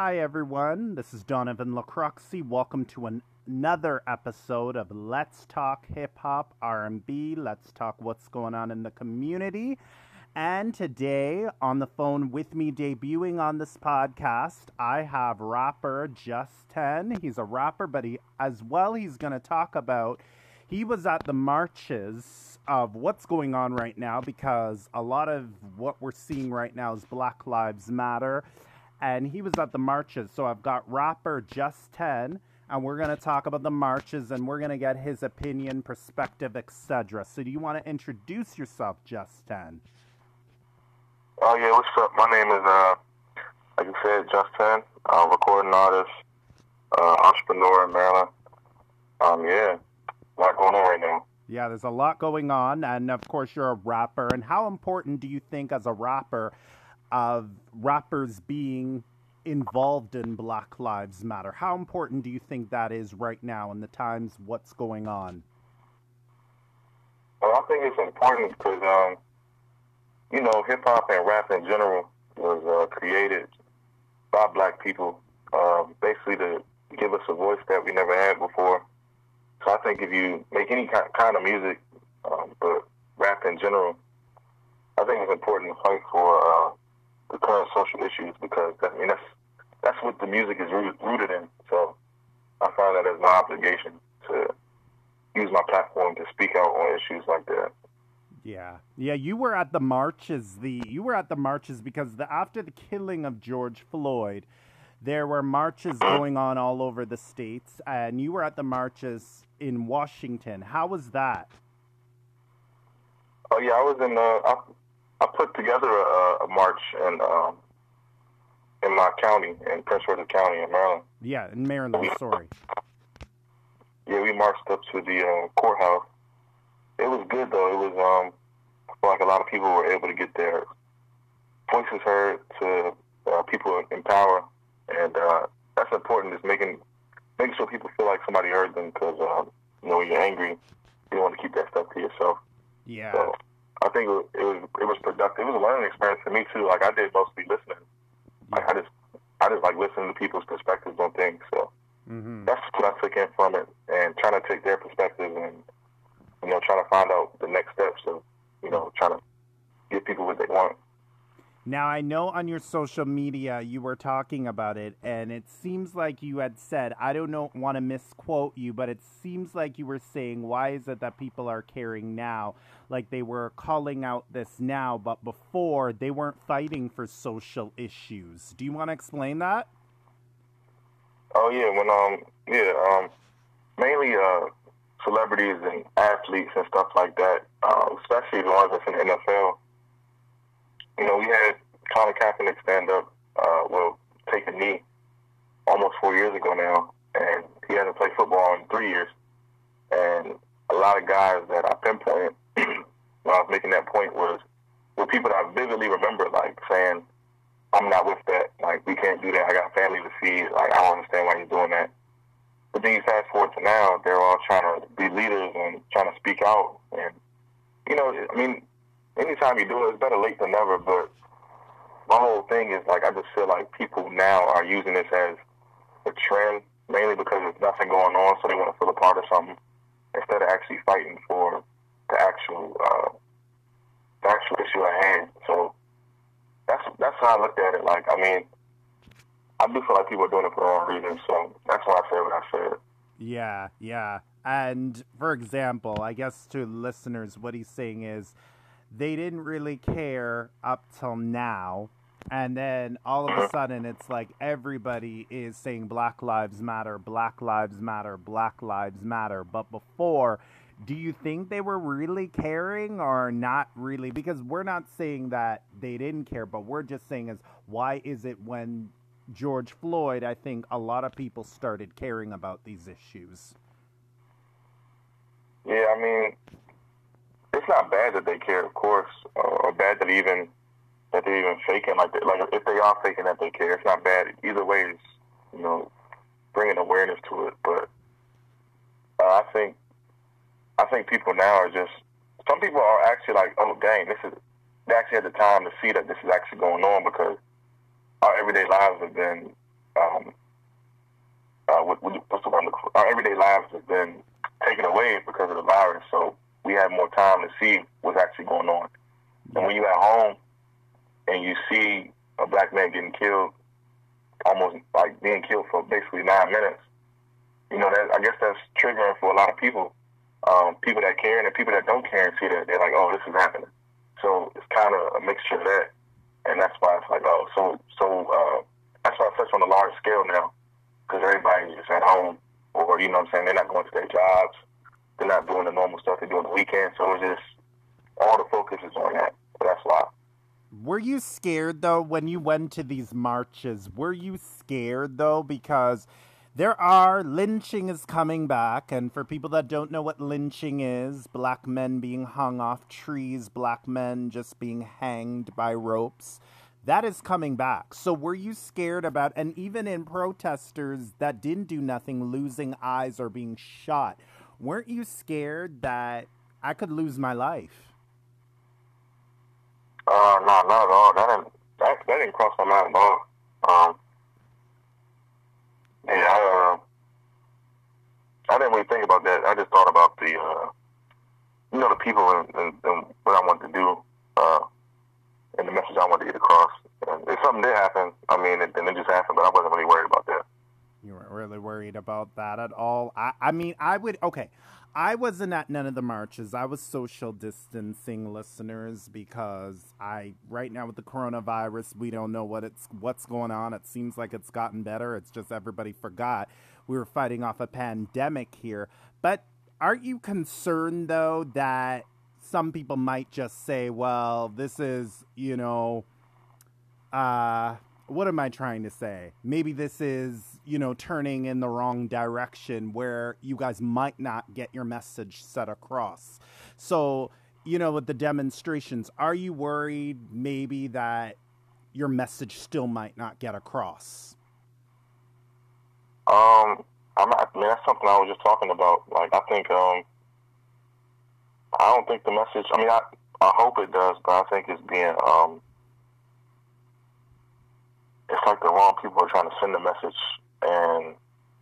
Hi, everyone. This is Donovan Lacroxi. Welcome to an- another episode of Let's Talk Hip Hop R&B. Let's talk what's going on in the community. And today, on the phone with me, debuting on this podcast, I have rapper Just Ten. He's a rapper, but he as well he's going to talk about. He was at the marches of what's going on right now because a lot of what we're seeing right now is Black Lives Matter and he was at the marches. So I've got rapper Just 10, and we're going to talk about the marches and we're going to get his opinion, perspective, etc. So do you want to introduce yourself, Just 10? Oh, yeah, what's up? My name is, uh, like you said, Just 10, uh, recording artist, uh, entrepreneur in Maryland. Um, yeah, a lot going on right now. Yeah, there's a lot going on, and of course, you're a rapper. And how important do you think, as a rapper, of rappers being involved in Black Lives Matter. How important do you think that is right now in the times what's going on? Well, I think it's important because, um, you know, hip hop and rap in general was uh, created by black people, uh, basically to give us a voice that we never had before. So I think if you make any kind of music, um, but rap in general, I think it's important to fight for uh, the current social issues because I mean that's that's what the music is rooted in. So I find that as my obligation to use my platform to speak out on issues like that. Yeah, yeah. You were at the marches. The you were at the marches because the after the killing of George Floyd, there were marches going on all over the states, and you were at the marches in Washington. How was that? Oh yeah, I was in. Uh, I, I put together a, a march in um, in my county, in Prince George's County in Maryland. Yeah, in Maryland. Sorry. Yeah, we marched up to the uh, courthouse. It was good though. It was um, like a lot of people were able to get their voices heard to uh, people in power, and uh, that's important. Is making making sure people feel like somebody heard them because um, you know when you're angry, you don't want to keep that stuff to yourself. Yeah. So, I think it was it was productive. It was a learning experience for me too. Like I did mostly listening. Like I just I just like listening to people's perspectives on things. So mm-hmm. that's what I took in from it, and trying to take their perspective and you know trying to find out the next steps of you know trying to give people what they want. Now, I know on your social media you were talking about it, and it seems like you had said, I don't know, want to misquote you, but it seems like you were saying, why is it that people are caring now? Like they were calling out this now, but before they weren't fighting for social issues. Do you want to explain that? Oh, yeah. When, um, yeah, um, mainly, uh, celebrities and athletes and stuff like that, uh, especially the ones that's in the NFL you know, we had Colin Kaepernick stand up, uh, well, take a knee almost four years ago now, and he hasn't played football in three years. And a lot of guys that I pinpointed when I was making that point was were people that I vividly remember, like saying, "I'm not with that. Like, we can't do that. I got family to feed. Like, I don't understand why you're doing that." But then you fast forward to now, they're all trying to be leaders and trying to speak out. And you know, I mean, anytime you do it, it's better late than never. But my whole thing is like I just feel like people now are using this as a trend, mainly because there's nothing going on, so they want to feel a part of something instead of actually fighting for the actual uh, the actual issue at hand. So that's that's how I looked at it. Like I mean, I do feel like people are doing it for the wrong reason. So that's why I said what I said. Yeah, yeah. And for example, I guess to listeners, what he's saying is they didn't really care up till now. And then all of a sudden, it's like everybody is saying Black Lives Matter, Black Lives Matter, Black Lives Matter. But before, do you think they were really caring or not really? Because we're not saying that they didn't care, but we're just saying is why is it when George Floyd, I think a lot of people started caring about these issues. Yeah, I mean, it's not bad that they care, of course, or bad that even that they're even faking like. Like if they are faking that they care, it's not bad. Either way, it's you know bringing awareness to it. But uh, I think I think people now are just some people are actually like, oh dang, this is they actually had the time to see that this is actually going on because our everyday lives have been um, uh, what, what's the one? Our everyday lives have been taken away because of the virus. So we have more time to see what's actually going on. And when you're at home and you see a black man getting killed, almost like being killed for basically nine minutes, you know, that I guess that's triggering for a lot of people. Um, people that care and the people that don't care and see that they're like, oh, this is happening. So it's kind of a mixture of that, and that's why it's like, oh, so so uh, that's why it's such on a large scale now, because everybody's just at home, or you know what I'm saying, they're not going to their jobs, they're not doing the normal stuff they do on the weekend, so it's just all the focus is on that. So that's why. Were you scared though when you went to these marches? Were you scared though because there are lynching is coming back and for people that don't know what lynching is, black men being hung off trees, black men just being hanged by ropes. That is coming back. So were you scared about and even in protesters that didn't do nothing losing eyes or being shot, weren't you scared that I could lose my life? Uh, no, not at all. That didn't that, that didn't cross my mind at all. Um, yeah, I, uh, I didn't really think about that. I just thought about the, uh, you know, the people and, and, and what I wanted to do, uh, and the message I wanted to get across. And if something did happen, I mean, it, then it just happened. But I wasn't really worried about that. You weren't really worried about that at all. I, I mean, I would. Okay, I wasn't at none of the marches. I was social distancing listeners because I right now with the coronavirus, we don't know what it's what's going on. It seems like it's gotten better. It's just everybody forgot we were fighting off a pandemic here. But aren't you concerned though that some people might just say, "Well, this is, you know, uh what am I trying to say? Maybe this is, you know, turning in the wrong direction where you guys might not get your message set across. So, you know, with the demonstrations, are you worried maybe that your message still might not get across? Um, I mean, that's something I was just talking about. Like, I think, um, I don't think the message, I mean, I, I hope it does, but I think it's being, um, it's like the wrong people are trying to send the message, and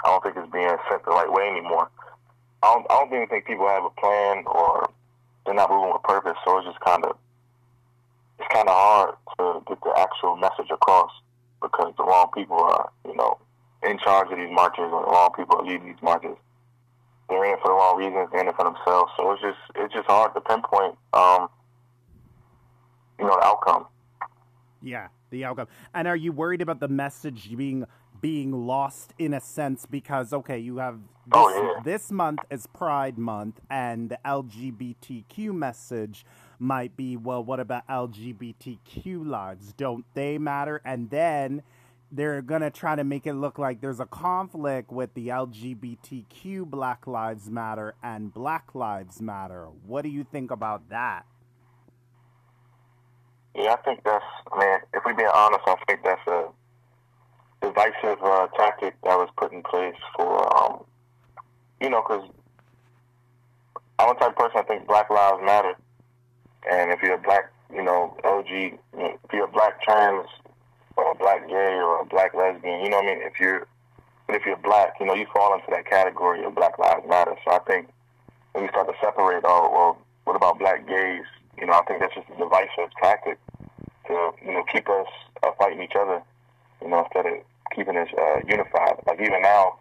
I don't think it's being sent the right way anymore. I don't, I don't even think people have a plan or they're not moving with purpose. So it's just kind of it's kind of hard to get the actual message across because the wrong people are, you know, in charge of these marches, or the wrong people are leading these marches. They're in it for the wrong reasons. They're in it for themselves. So it's just it's just hard to pinpoint, um, you know, the outcome. Yeah, the outcome. And are you worried about the message being being lost in a sense because okay, you have oh, this, oh, yeah. this month is Pride Month and the LGBTQ message might be well, what about LGBTQ lives? Don't they matter? And then they're gonna try to make it look like there's a conflict with the LGBTQ Black Lives Matter and Black Lives Matter. What do you think about that? Yeah, I think that's. I mean, if we're being honest, I think that's a divisive uh, tactic that was put in place for, um, you know, because I'm a type of person I think Black Lives Matter, and if you're a black, you know, LG, if you're a black trans or a black gay or a black lesbian, you know what I mean. If you're, if you're black, you know, you fall into that category of Black Lives Matter. So I think when we start to separate, oh, well, what about black gays? You know, I think that's just a divisive tactic to, you know, keep us uh, fighting each other, you know, instead of keeping us uh, unified. Like even now,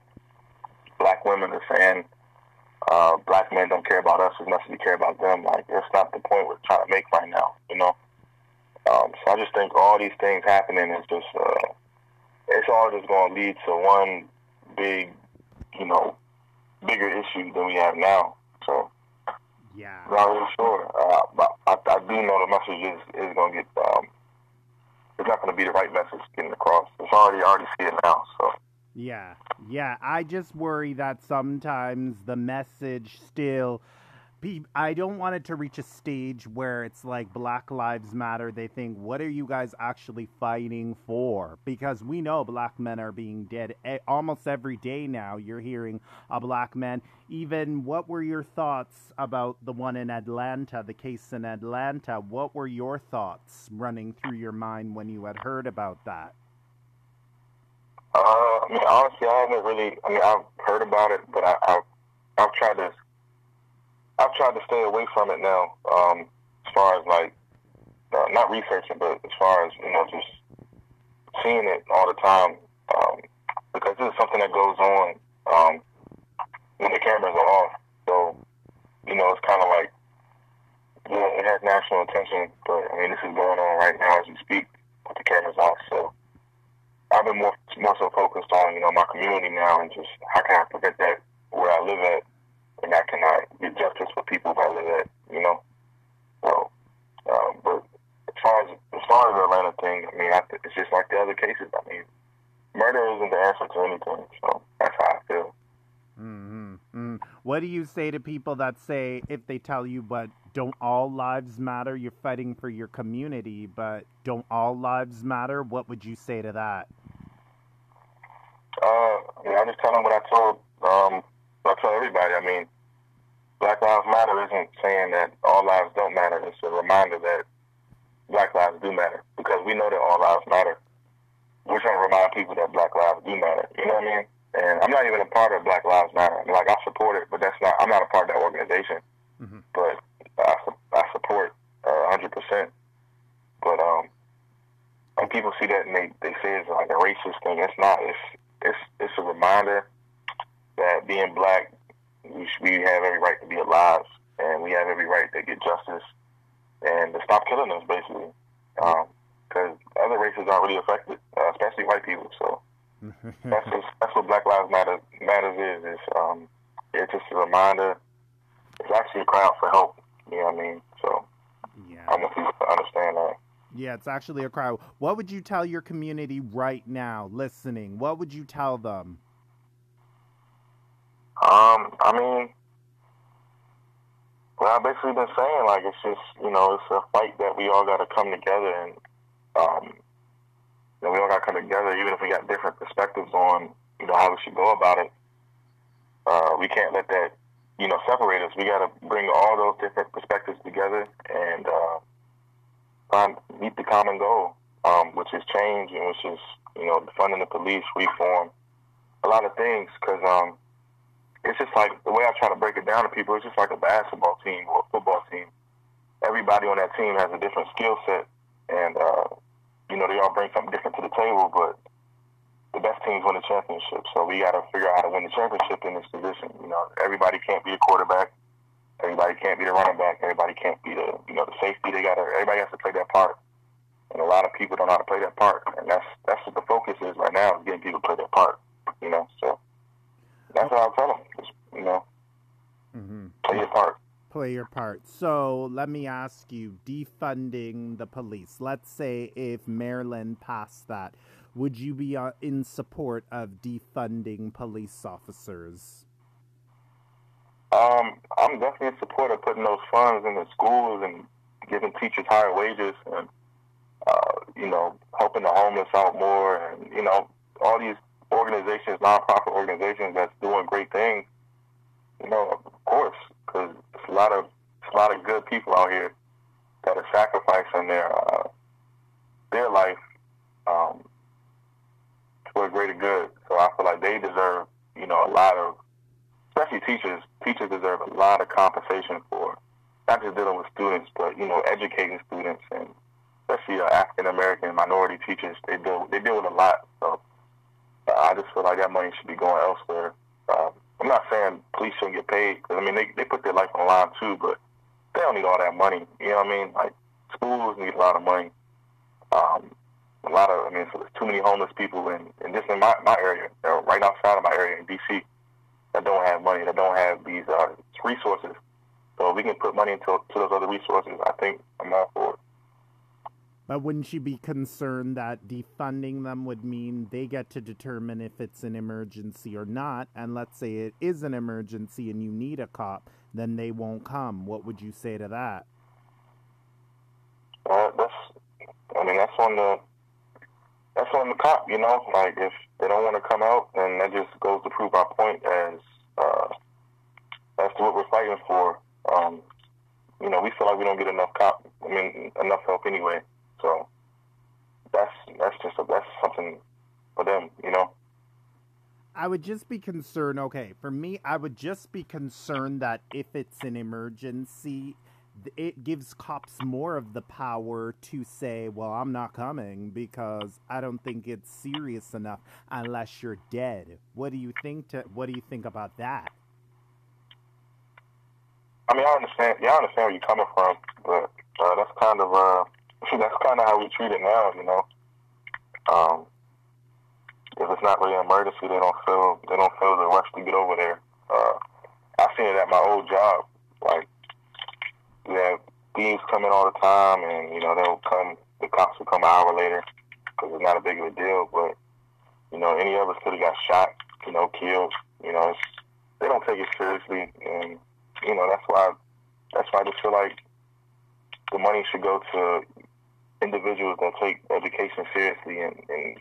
black women are saying uh, black men don't care about us as much as we care about them. Like that's not the point we're trying to make right now, you know. Um, so I just think all these things happening is just uh, it's all just going to lead to one big, you know, bigger issue than we have now. So yeah. Not really sure. Uh, but I, I do know the message is, is going to get, um, it's not going to be the right message getting across. It's already, already see it now, so. Yeah, yeah. I just worry that sometimes the message still I don't want it to reach a stage where it's like Black Lives Matter. They think, what are you guys actually fighting for? Because we know black men are being dead almost every day now. You're hearing a black man. Even what were your thoughts about the one in Atlanta, the case in Atlanta? What were your thoughts running through your mind when you had heard about that? Uh, I mean, honestly, I haven't really. I mean, I've heard about it, but I, I've I've tried to I've tried to stay away from it now. Um, as far as like uh, not researching, but as far as you know, just seeing it all the time um, because this is something that goes on um, when the cameras are off. So you know, it's kind of like know, it has national attention, but I mean, this is going on right now as we speak with the cameras off. So I've been more more so focused on you know my community now and just how can I prevent that where I live at, and how cannot I get justice for people where I live at, you know. So, um, but as far as as far as the Atlanta thing, I mean, I, it's just like the other cases. I mean, murder isn't the answer to anything. So that's how I feel. Mm-hmm. Mm. What do you say to people that say if they tell you, but don't all lives matter? You're fighting for your community, but don't all lives matter? What would you say to that? Uh, I, mean, I just tell them what I told um, I tell everybody. I mean, Black Lives Matter isn't saying that all lives don't matter. It's a reminder that Black lives do matter because we know that all lives matter. We're trying to remind people that Black lives do matter. You know what I mean? And I'm not even a part of Black Lives Matter. I mean, like I support it, but that's not. I'm not a part of that organization. Mm-hmm. But I, I support uh, 100%. But um, when people see that and they, they say it's like a racist thing, it's not. It's it's it's a reminder that being black, we, we have every right to be alive, and we have every right to get justice and to stop killing us, basically. Because um, other races aren't really affected, uh, especially white people. So that's just, that's what Black Lives Matter matters is. Is um, it's just a reminder. It's actually a cry out for help. You know what I mean? So yeah. I want people to understand that. Yeah, it's actually a cry. What would you tell your community right now, listening? What would you tell them? Um, I mean, well, I've basically been saying like it's just you know it's a fight that we all got to come together and um, that we all got to come together, even if we got different perspectives on you know how we should go about it. Uh, we can't let that you know separate us. We got to bring all those different perspectives together and uh, find meet the common goal, um, which is change and which is you know funding the police, reform, a lot of things because. Um, it's just like the way I try to break it down to people. It's just like a basketball team or a football team. Everybody on that team has a different skill set, and uh, you know they all bring something different to the table. But the best teams win the championship, so we got to figure out how to win the championship in this position. You know, everybody can't be a quarterback. Everybody can't be the running back. Everybody can't be the you know the safety. They got. Everybody has to play their part, and a lot of people don't know how to play their part. And that's that's what the focus is right now is getting people to play their part. You know, so that's what I'll tell them. Just, you know, mm-hmm. play your part. Play your part. So let me ask you: defunding the police. Let's say if Maryland passed that, would you be uh, in support of defunding police officers? Um, I'm definitely in support of putting those funds in the schools and giving teachers higher wages and uh, you know helping the homeless out more and you know all these organizations, nonprofit organizations that's doing great things, you know, of course, because it's a lot of it's a lot of good people out here that are sacrificing their uh, their life um, for a greater good. So I feel like they deserve, you know, a lot of, especially teachers. Teachers deserve a lot of compensation for not just dealing with students, but you know, educating students and especially uh, African American minority teachers. They deal they deal with a lot. So I just feel like that money should be going elsewhere. Um, I'm not saying police shouldn't get paid because I mean they they put their life on the line too, but they don't need all that money. You know what I mean? Like schools need a lot of money. Um, a lot of I mean, so there's too many homeless people in in just in my my area, right outside of my area in DC, that don't have money, that don't have these uh, resources. So if we can put money into to those other resources, I think I'm all for it. But wouldn't you be concerned that defunding them would mean they get to determine if it's an emergency or not? And let's say it is an emergency and you need a cop, then they won't come. What would you say to that? Uh, that's, I mean, that's on the, that's on the cop. You know, like if they don't want to come out, then that just goes to prove our point as, uh, as to what we're fighting for. Um, you know, we feel like we don't get enough cop, I mean, enough help anyway. So that's that's just a, that's something for them, you know. I would just be concerned. Okay, for me, I would just be concerned that if it's an emergency, it gives cops more of the power to say, "Well, I'm not coming because I don't think it's serious enough unless you're dead." What do you think? To what do you think about that? I mean, I understand. Yeah, I understand where you're coming from, but uh, that's kind of uh, that's kind of how we treat it now. You know, um, if it's not really an emergency, they don't feel they don't feel the rush to get over there. Uh, I seen it at my old job. Like we have thieves coming all the time, and you know they'll come. The cops will come an hour later because it's not a big of a deal. But you know, any of us could have got shot, you know, killed. You know, it's, they don't take it seriously, and you know that's why that's why I just feel like the money should go to individuals that take education seriously and, and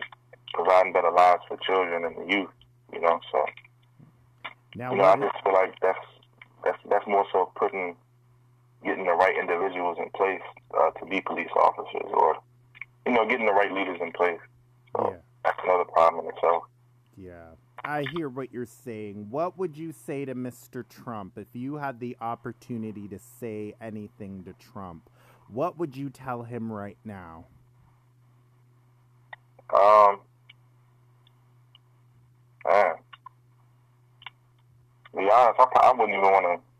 providing better lives for children and the youth. You know, so now, you know, I just feel like that's that's that's more so putting getting the right individuals in place uh, to be police officers, or you know, getting the right leaders in place. So yeah. that's another problem in itself. Yeah. I hear what you're saying. What would you say to Mr. Trump if you had the opportunity to say anything to Trump? What would you tell him right now? Um, man, to be honest, I, I wouldn't even want to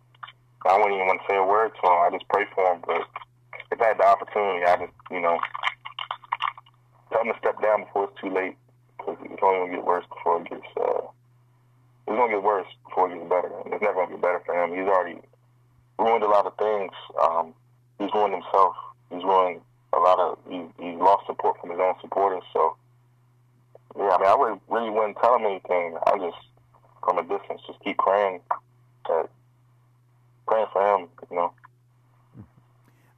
I wouldn't even want to say a word to him. I just pray for him. But if I had the opportunity, I just, you know, tell him to step down before it's too late. Because it's only to get worse before it gets, uh, it's to get worse before it gets better. It's never to get better for him. He's already ruined a lot of things. Um, he's ruined himself. He's ruined a lot of, he, he's lost support from his own supporters. So, yeah, I mean, I would, really wouldn't tell him anything. I just, from a distance, just keep praying that praying for him, you know.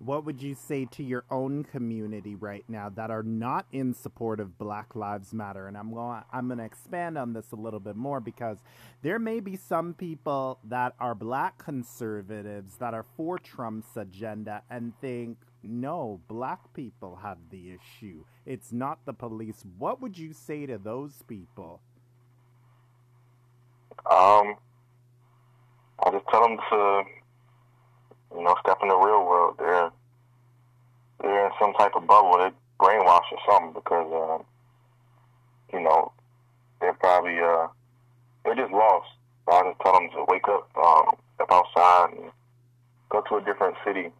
What would you say to your own community right now that are not in support of Black Lives Matter? And I'm going I'm going to expand on this a little bit more because there may be some people that are black conservatives that are for Trump's agenda and think no, black people have the issue. It's not the police. What would you say to those people? Um, I just tell them to you know, step in the real world. They're they're in some type of bubble. They're brainwashed or something because, um, you know, they're probably uh, they're just lost. So I just tell them to wake up, um, step outside, and go to a different city,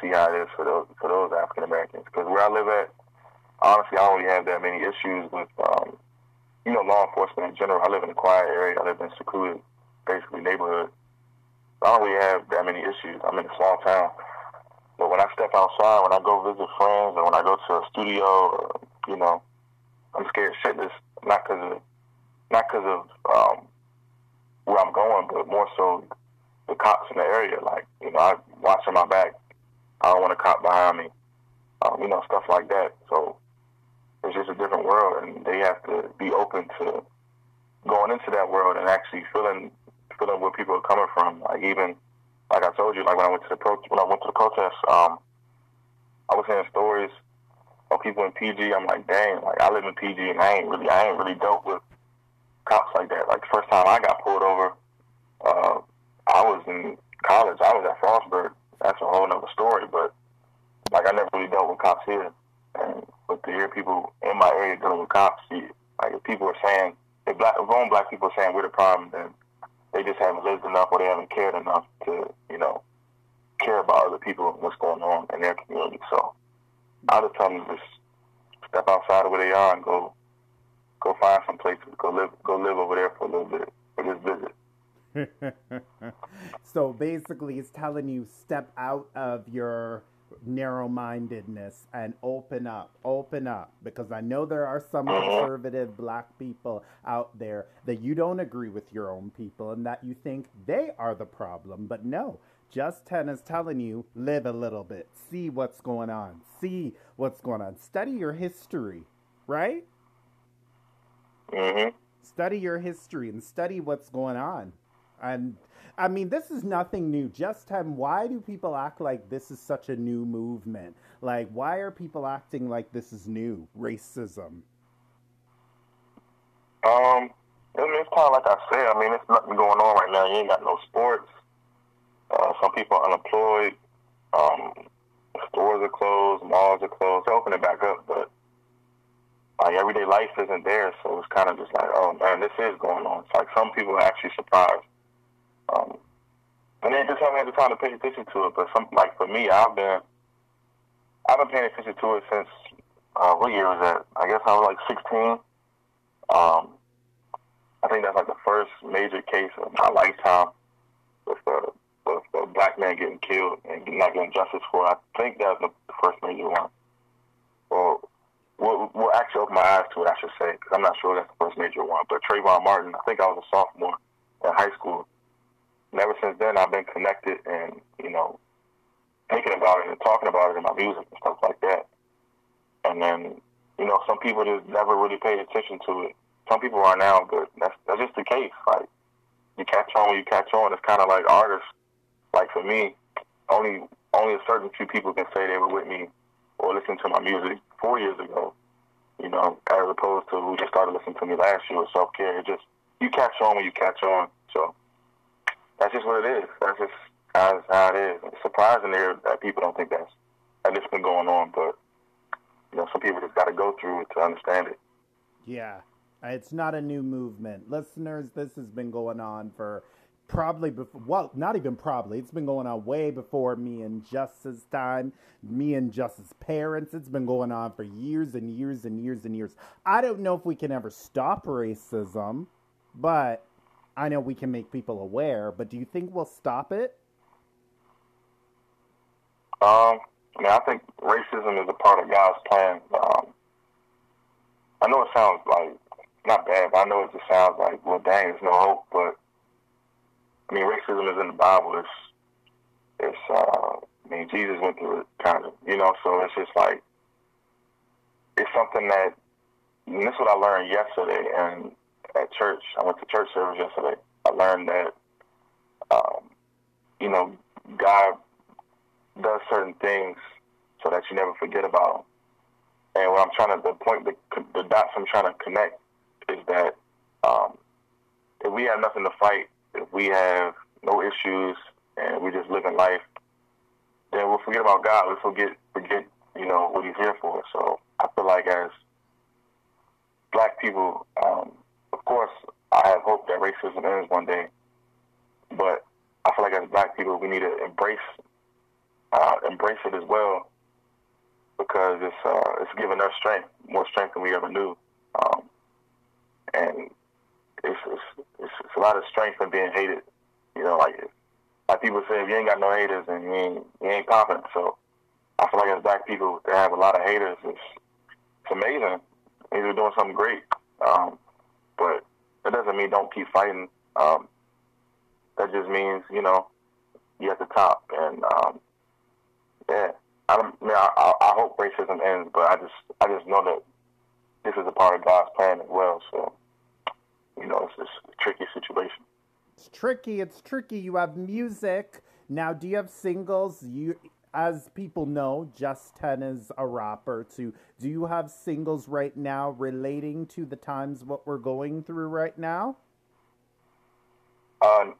see how it is for those for those African Americans. Because where I live at, honestly, I don't really have that many issues with, um, you know, law enforcement in general. I live in a quiet area. I live in a secluded, basically neighborhood. I don't really have that many issues. I'm in a small town. But when I step outside, when I go visit friends, or when I go to a studio, or, you know, I'm scared shitless. Not because of not because of um, where I'm going, but more so the cops in the area. Like, you know, I watching my back. I don't want a cop behind me. Um, you know, stuff like that. So it's just a different world, and they have to be open to going into that world and actually feeling feeling where people are coming from. Like even like I told you, like when I went to the pro when I went to the protest, um, I was hearing stories of people in PG. I'm like, dang, like I live in PG and I ain't really I ain't really dealt with cops like that. Like the first time I got pulled over, uh, I was in college. I was at Frostburg. That's a whole other story. But like I never really dealt with cops here. And but to hear people in my area dealing with cops, like if people are saying if black if own black people are saying we're the problem, then they just haven't lived enough or they haven't cared enough to, you know, care about other people and what's going on in their community. So I just tell them just step outside of where they are and go go find some places, go live go live over there for a little bit, for this visit. so basically it's telling you step out of your narrow mindedness and open up, open up. Because I know there are some uh-huh. conservative black people out there that you don't agree with your own people and that you think they are the problem. But no, Just 10 is telling you live a little bit, see what's going on, see what's going on, study your history, right? Mm-hmm. Study your history and study what's going on. And I mean, this is nothing new. Just time, why do people act like this is such a new movement? Like, why are people acting like this is new? Racism. Um, it's kind of like I said. I mean, there's nothing going on right now. You ain't got no sports. Uh, some people are unemployed. Um, stores are closed. Malls are closed. They're opening back up, but like everyday life isn't there. So it's kind of just like, oh man, this is going on. It's like some people are actually surprised. Um, and they just haven't had the time to pay attention to it. But some, like for me, I've been, I've been paying attention to it since uh, what year was that? I guess I was like 16. Um, I think that's like the first major case of my lifetime with a, with a black man getting killed and not getting justice for. I think that's the first major one. Well, what, what actually opened my eyes to it, I should say, because I'm not sure that's the first major one. But Trayvon Martin, I think I was a sophomore in high school. Ever since then, I've been connected and, you know, thinking about it and talking about it in my music and stuff like that. And then, you know, some people just never really paid attention to it. Some people are now, but that's that's just the case. Like you catch on when you catch on. It's kind of like artists. Like for me, only only a certain few people can say they were with me or listen to my music four years ago. You know, as opposed to who just started listening to me last year with self care. It just you catch on when you catch on. So that's just what it is. That's just how, how it is. It's surprising that people don't think that's that it's been going on, but you know, some people just got to go through it to understand it. Yeah, uh, it's not a new movement, listeners. This has been going on for probably before, well, not even probably. It's been going on way before me and Just's time, me and Just's parents. It's been going on for years and years and years and years. I don't know if we can ever stop racism, but I know we can make people aware. But do you think we'll stop it? Um, I mean, I think racism is a part of God's plan. Um, I know it sounds like not bad, but I know it just sounds like, well, dang, there's no hope. But I mean, racism is in the Bible. It's, it's. Uh, I mean, Jesus went through it, kind of. You know, so it's just like it's something that. And this is what I learned yesterday, and at church, I went to church service yesterday. I learned that, um, you know, God does certain things so that you never forget about them. And what I'm trying to, the point, the, the dots I'm trying to connect is that um, if we have nothing to fight, if we have no issues, and we're just living life, then we'll forget about God. We'll forget, forget, you know, what He's here for. So I feel like as black people, um, course, I have hope that racism ends one day. But I feel like as black people, we need to embrace uh, embrace it as well because it's uh, it's giving us strength, more strength than we ever knew, um, and it's, it's, it's it's a lot of strength in being hated. You know, like like people say, if you ain't got no haters, then you ain't you ain't confident. So I feel like as black people, to have a lot of haters, it's it's amazing. They're doing something great, um, that doesn't mean don't keep fighting. Um, that just means you know you're at the top, and um, yeah, I don't. I, mean, I, I hope racism ends, but I just I just know that this is a part of God's plan as well. So you know, it's just a tricky situation. It's tricky. It's tricky. You have music now. Do you have singles? You, as people know, Just Ten is a rapper too. Do you have singles right now relating to the times what we're going through right now? Uh,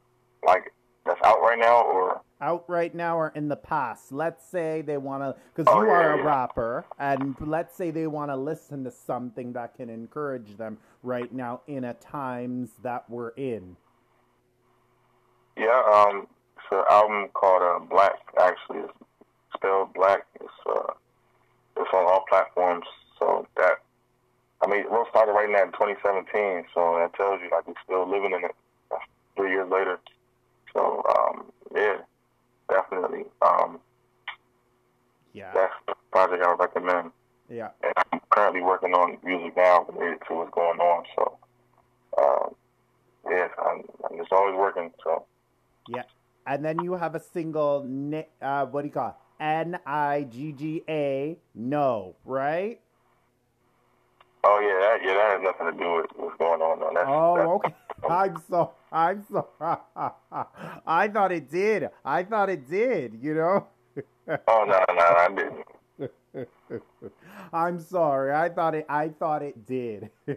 like that's out right now, or out right now or in the past. Let's say they want to, because oh, you yeah, are a rapper, and let's say they want to listen to something that can encourage them right now in a times that we're in. Yeah, um, it's an album called uh, Black. Actually, it's spelled Black. It's uh, it's on all platforms. So that, I mean, we started writing that in 2017. So that tells you like we're still living in it. three years later. So um, yeah, definitely. Um, yeah, that's the project I would recommend. Yeah, and I'm currently working on music now related to what's going on. So, um, yeah, I'm, I'm just always working. So, yeah, and then you have a single. Uh, what do you call it? N I G G A. No, right? Oh yeah, that, yeah, that has nothing to do with what's going on. Though. That's, oh, that's, okay. I'm so I'm so I thought it did. I thought it did. You know. oh no, no, I didn't. I'm sorry. I thought it. I thought it did. nah,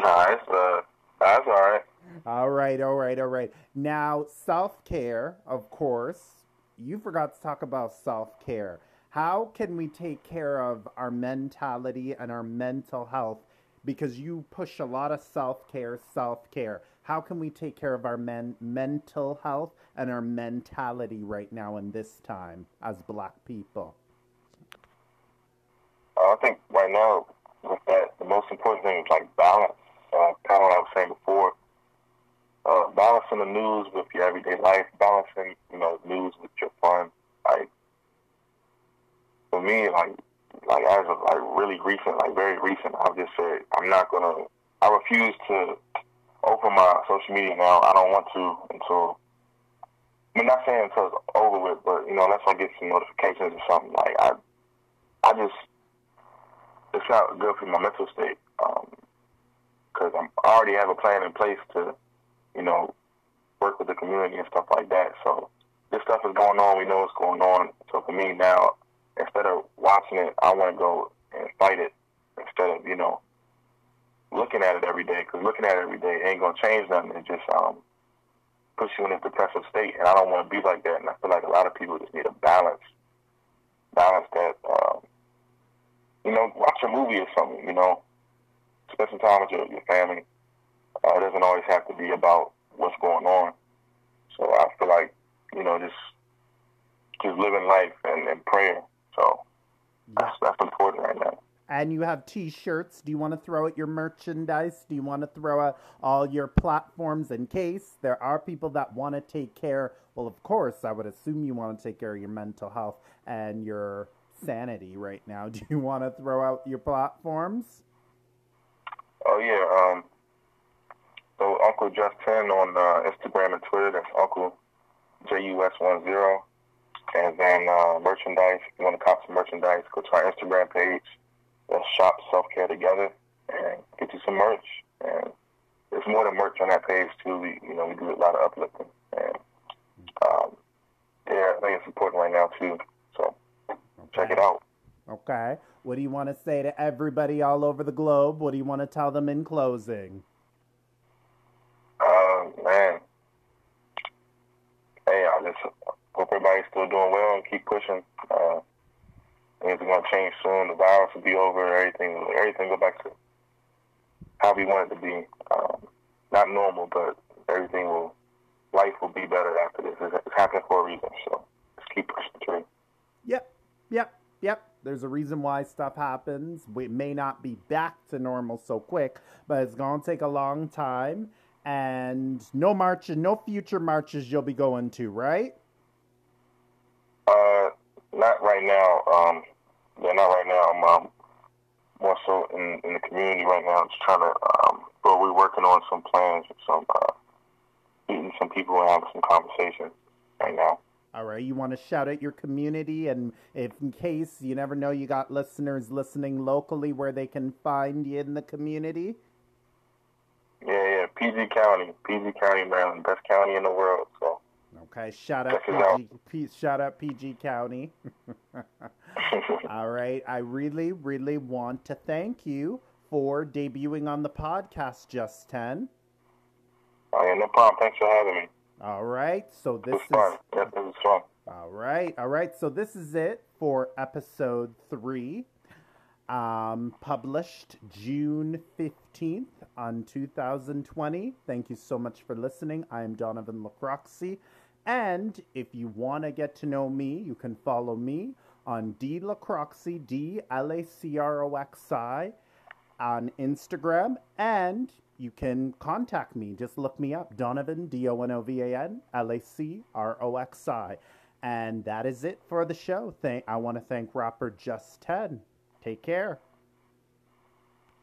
it's uh, That's all right. All right, all right, all right. Now, self care, of course. You forgot to talk about self care. How can we take care of our mentality and our mental health? Because you push a lot of self care, self care. How can we take care of our men- mental health and our mentality right now in this time as black people? Uh, I think right now, with that, the most important thing is like balance. Uh, kind of what I was saying before. Uh, balancing the news with your everyday life, balancing you know news with your fun. Like for me, like like as of like really recent, like very recent, I've just said I'm not gonna. I refuse to open my social media now. I don't want to until. I'm not saying until it's over with, but you know, unless I get some notifications or something. Like I, I just it's not good for my mental state because um, I already have a plan in place to, you know, work with the community and stuff like that. So this stuff is going on. We know what's going on. So for me now, instead of watching it, I want to go and fight it instead of you know looking at it every day. Because looking at it every day ain't gonna change nothing. It just um puts you in a depressive state, and I don't want to be like that. And I feel like a lot of people just need a balance, balance that. Um, you know, watch a movie or something. You know, spend some time with your, your family. Uh, it doesn't always have to be about what's going on. So I feel like you know just just living life and, and prayer. So that's that's important right now. And you have T-shirts. Do you want to throw out your merchandise? Do you want to throw out all your platforms in case there are people that want to take care? Well, of course, I would assume you want to take care of your mental health and your sanity right now. Do you want to throw out your platforms? Oh yeah. Um, Uncle Just Ten on uh, Instagram and Twitter. That's Uncle J U S one zero. And then uh, merchandise. If you want to cop some merchandise, go to our Instagram page. Let's shop self care together and get you some merch. And there's more than merch on that page too. We you know we do a lot of uplifting and um, yeah, I think it's important right now too. So check it out. Okay. What do you want to say to everybody all over the globe? What do you want to tell them in closing? Uh, man. Hey, I just hope everybody's still doing well and keep pushing. Uh, things are gonna change soon. The virus will be over. Everything, everything go back to how we want it to be. Um, not normal, but everything will. Life will be better after this. It's, it's happening for a reason. So just keep pushing through. Yep. Yep. Yep. There's a reason why stuff happens. We may not be back to normal so quick, but it's gonna take a long time. And no marches, no future marches you'll be going to, right? Uh, not right now. Um, yeah, not right now. I'm um, more so in, in the community right now. I'm just trying to, um, but we're working on some plans, some uh, meeting some people and having some conversations right now. All right, you want to shout out your community, and if in case you never know, you got listeners listening locally where they can find you in the community. Yeah, yeah, PG County, PG County, Maryland, best county in the world. So. Okay, shout out PG, P, shout out PG County. All right, I really, really want to thank you for debuting on the podcast, Just Ten. Oh yeah, no problem. Thanks for having me. All right, so this is fun. Yes, this is fun. All right, all right. So this is it for episode three, um, published June fifteenth on two thousand twenty. Thank you so much for listening. I am Donovan Lacroxi, and if you want to get to know me, you can follow me on D Lacroxi, D L A C R O X I, on Instagram and you can contact me. Just look me up Donovan, D O N O V A N L A C R O X I. And that is it for the show. Thank, I want to thank rapper Just 10. Take care.